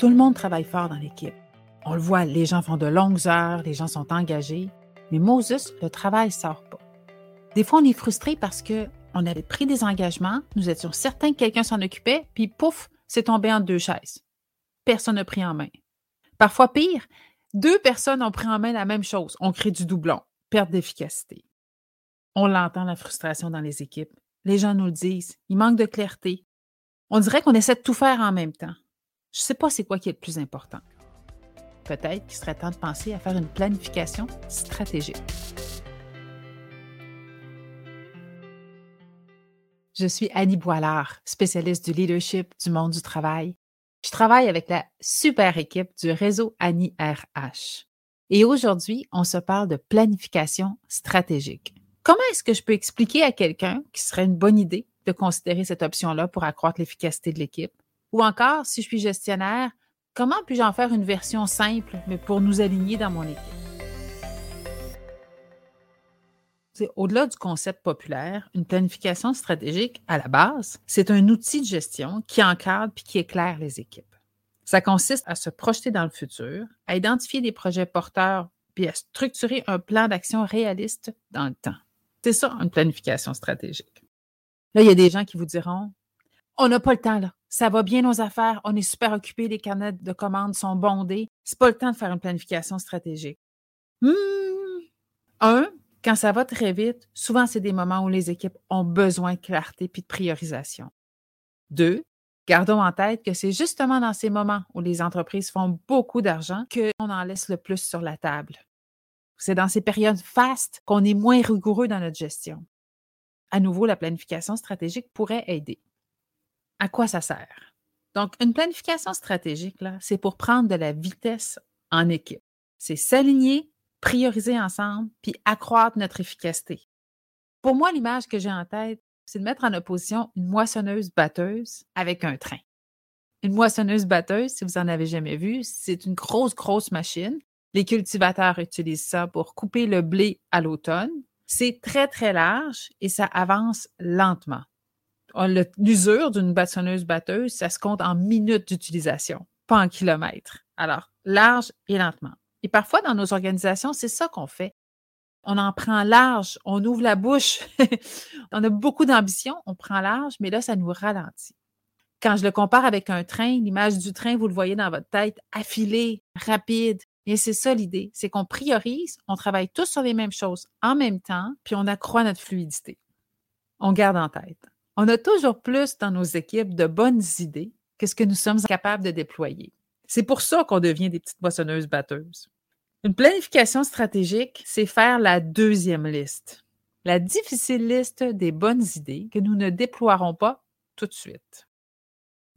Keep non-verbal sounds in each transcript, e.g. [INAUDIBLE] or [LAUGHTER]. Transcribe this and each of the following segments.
Tout le monde travaille fort dans l'équipe. On le voit, les gens font de longues heures, les gens sont engagés. Mais Moses, le travail sort pas. Des fois, on est frustré parce que on avait pris des engagements, nous étions certains que quelqu'un s'en occupait, puis pouf, c'est tombé en deux chaises. Personne n'a pris en main. Parfois pire, deux personnes ont pris en main la même chose. On crée du doublon, perte d'efficacité. On l'entend, la frustration dans les équipes. Les gens nous le disent. Il manque de clarté. On dirait qu'on essaie de tout faire en même temps. Je ne sais pas c'est quoi qui est le plus important. Peut-être qu'il serait temps de penser à faire une planification stratégique. Je suis Annie Boilard, spécialiste du leadership du monde du travail. Je travaille avec la super équipe du réseau Annie RH. Et aujourd'hui, on se parle de planification stratégique. Comment est-ce que je peux expliquer à quelqu'un qui serait une bonne idée de considérer cette option-là pour accroître l'efficacité de l'équipe? Ou encore, si je suis gestionnaire, comment puis-je en faire une version simple, mais pour nous aligner dans mon équipe? Au-delà du concept populaire, une planification stratégique, à la base, c'est un outil de gestion qui encadre puis qui éclaire les équipes. Ça consiste à se projeter dans le futur, à identifier des projets porteurs puis à structurer un plan d'action réaliste dans le temps. C'est ça, une planification stratégique. Là, il y a des gens qui vous diront On n'a pas le temps, là. Ça va bien nos affaires, on est super occupés, les carnets de commandes sont bondés. C'est pas le temps de faire une planification stratégique. Hmm. Un, quand ça va très vite, souvent c'est des moments où les équipes ont besoin de clarté puis de priorisation. Deux, gardons en tête que c'est justement dans ces moments où les entreprises font beaucoup d'argent qu'on en laisse le plus sur la table. C'est dans ces périodes fastes qu'on est moins rigoureux dans notre gestion. À nouveau, la planification stratégique pourrait aider. À quoi ça sert? Donc, une planification stratégique, là, c'est pour prendre de la vitesse en équipe. C'est s'aligner, prioriser ensemble, puis accroître notre efficacité. Pour moi, l'image que j'ai en tête, c'est de mettre en opposition une moissonneuse batteuse avec un train. Une moissonneuse batteuse, si vous en avez jamais vu, c'est une grosse, grosse machine les cultivateurs utilisent ça pour couper le blé à l'automne. C'est très, très large et ça avance lentement. L'usure d'une bâtonneuse-batteuse, ça se compte en minutes d'utilisation, pas en kilomètres. Alors, large et lentement. Et parfois, dans nos organisations, c'est ça qu'on fait. On en prend large, on ouvre la bouche, [LAUGHS] on a beaucoup d'ambition, on prend large, mais là, ça nous ralentit. Quand je le compare avec un train, l'image du train, vous le voyez dans votre tête, affilé, rapide, et c'est ça l'idée, c'est qu'on priorise, on travaille tous sur les mêmes choses en même temps, puis on accroît notre fluidité. On garde en tête. On a toujours plus dans nos équipes de bonnes idées que ce que nous sommes capables de déployer. C'est pour ça qu'on devient des petites boissonneuses batteuses. Une planification stratégique, c'est faire la deuxième liste, la difficile liste des bonnes idées que nous ne déploierons pas tout de suite.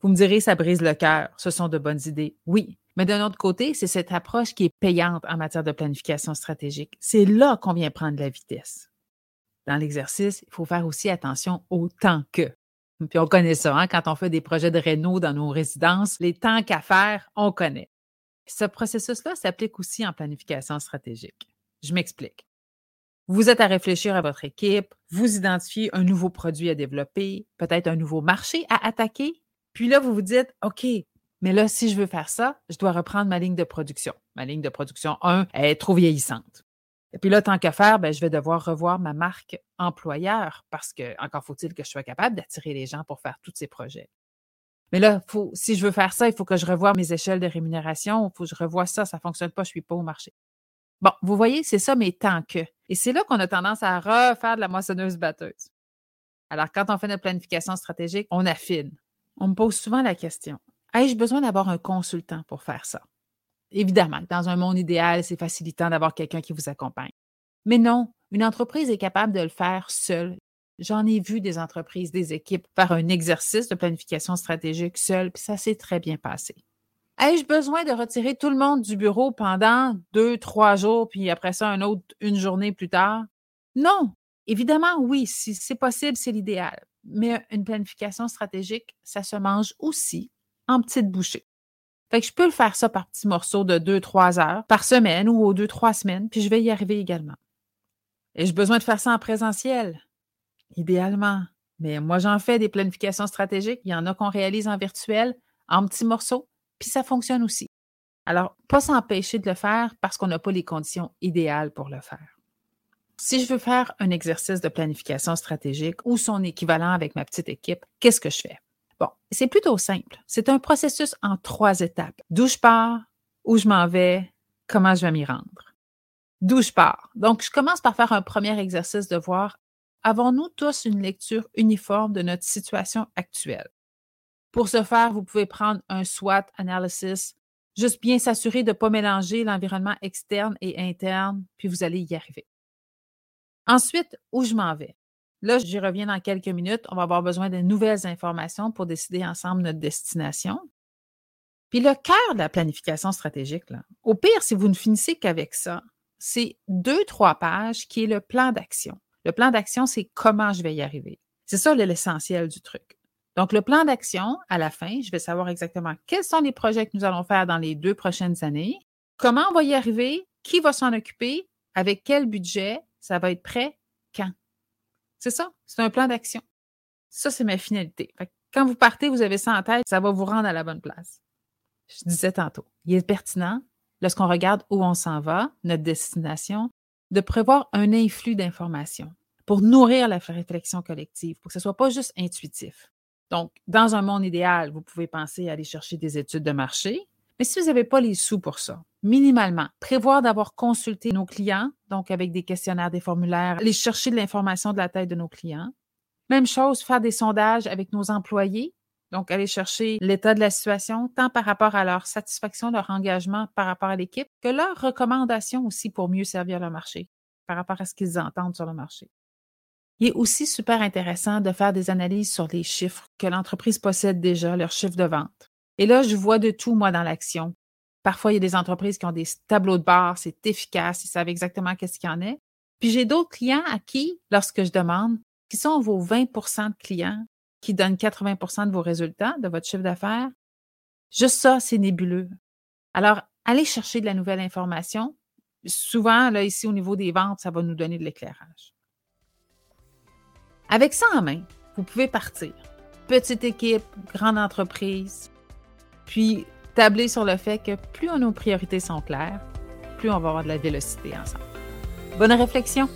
Vous me direz, ça brise le cœur, ce sont de bonnes idées. Oui, mais d'un autre côté, c'est cette approche qui est payante en matière de planification stratégique. C'est là qu'on vient prendre la vitesse. Dans l'exercice, il faut faire aussi attention au temps que. Puis on connaît ça, hein, quand on fait des projets de réno dans nos résidences, les temps qu'à faire, on connaît. Ce processus-là s'applique aussi en planification stratégique. Je m'explique. Vous êtes à réfléchir à votre équipe, vous identifiez un nouveau produit à développer, peut-être un nouveau marché à attaquer, puis là, vous vous dites, OK, mais là, si je veux faire ça, je dois reprendre ma ligne de production. Ma ligne de production 1 est trop vieillissante. Et puis là, tant qu'à faire, ben, je vais devoir revoir ma marque employeur parce que encore faut-il que je sois capable d'attirer les gens pour faire tous ces projets. Mais là, faut, si je veux faire ça, il faut que je revoie mes échelles de rémunération, il faut que je revoie ça, ça ne fonctionne pas, je ne suis pas au marché. Bon, vous voyez, c'est ça, mais tant que. Et c'est là qu'on a tendance à refaire de la moissonneuse batteuse. Alors, quand on fait notre planification stratégique, on affine. On me pose souvent la question Ai-je besoin d'avoir un consultant pour faire ça? Évidemment, dans un monde idéal, c'est facilitant d'avoir quelqu'un qui vous accompagne. Mais non, une entreprise est capable de le faire seule. J'en ai vu des entreprises, des équipes faire un exercice de planification stratégique seule, puis ça s'est très bien passé. Ai-je besoin de retirer tout le monde du bureau pendant deux, trois jours, puis après ça, un autre, une journée plus tard? Non. Évidemment, oui, si c'est possible, c'est l'idéal. Mais une planification stratégique, ça se mange aussi en petites bouchées. Fait que je peux le faire ça par petits morceaux de 2-3 heures par semaine ou aux 2-3 semaines, puis je vais y arriver également. Et j'ai besoin de faire ça en présentiel? Idéalement. Mais moi, j'en fais des planifications stratégiques. Il y en a qu'on réalise en virtuel, en petits morceaux, puis ça fonctionne aussi. Alors, pas s'empêcher de le faire parce qu'on n'a pas les conditions idéales pour le faire. Si je veux faire un exercice de planification stratégique ou son équivalent avec ma petite équipe, qu'est-ce que je fais? C'est plutôt simple. C'est un processus en trois étapes. D'où je pars, où je m'en vais, comment je vais m'y rendre. D'où je pars. Donc, je commence par faire un premier exercice de voir, avons-nous tous une lecture uniforme de notre situation actuelle? Pour ce faire, vous pouvez prendre un SWOT analysis, juste bien s'assurer de ne pas mélanger l'environnement externe et interne, puis vous allez y arriver. Ensuite, où je m'en vais? Là, j'y reviens dans quelques minutes. On va avoir besoin de nouvelles informations pour décider ensemble notre destination. Puis le cœur de la planification stratégique, là, au pire, si vous ne finissez qu'avec ça, c'est deux, trois pages qui est le plan d'action. Le plan d'action, c'est comment je vais y arriver. C'est ça l'essentiel du truc. Donc, le plan d'action, à la fin, je vais savoir exactement quels sont les projets que nous allons faire dans les deux prochaines années, comment on va y arriver, qui va s'en occuper, avec quel budget, ça va être prêt, quand. C'est ça, c'est un plan d'action. Ça, c'est ma finalité. quand vous partez, vous avez ça en tête, ça va vous rendre à la bonne place. Je disais tantôt, il est pertinent, lorsqu'on regarde où on s'en va, notre destination, de prévoir un influx d'informations pour nourrir la réflexion collective, pour que ce ne soit pas juste intuitif. Donc, dans un monde idéal, vous pouvez penser à aller chercher des études de marché, mais si vous n'avez pas les sous pour ça, minimalement, prévoir d'avoir consulté nos clients, donc avec des questionnaires, des formulaires, aller chercher de l'information de la tête de nos clients. Même chose, faire des sondages avec nos employés, donc aller chercher l'état de la situation, tant par rapport à leur satisfaction, leur engagement par rapport à l'équipe, que leurs recommandations aussi pour mieux servir le marché, par rapport à ce qu'ils entendent sur le marché. Il est aussi super intéressant de faire des analyses sur les chiffres que l'entreprise possède déjà, leurs chiffres de vente. Et là, je vois de tout, moi, dans l'action. Parfois, il y a des entreprises qui ont des tableaux de bord, c'est efficace, ils savent exactement qu'est-ce qu'il y en est. Puis j'ai d'autres clients à qui, lorsque je demande, qui sont vos 20% de clients qui donnent 80% de vos résultats, de votre chiffre d'affaires, juste ça, c'est nébuleux. Alors, allez chercher de la nouvelle information. Souvent, là, ici, au niveau des ventes, ça va nous donner de l'éclairage. Avec ça en main, vous pouvez partir. Petite équipe, grande entreprise, puis tabler sur le fait que plus nos priorités sont claires, plus on va avoir de la vélocité ensemble. Bonne réflexion!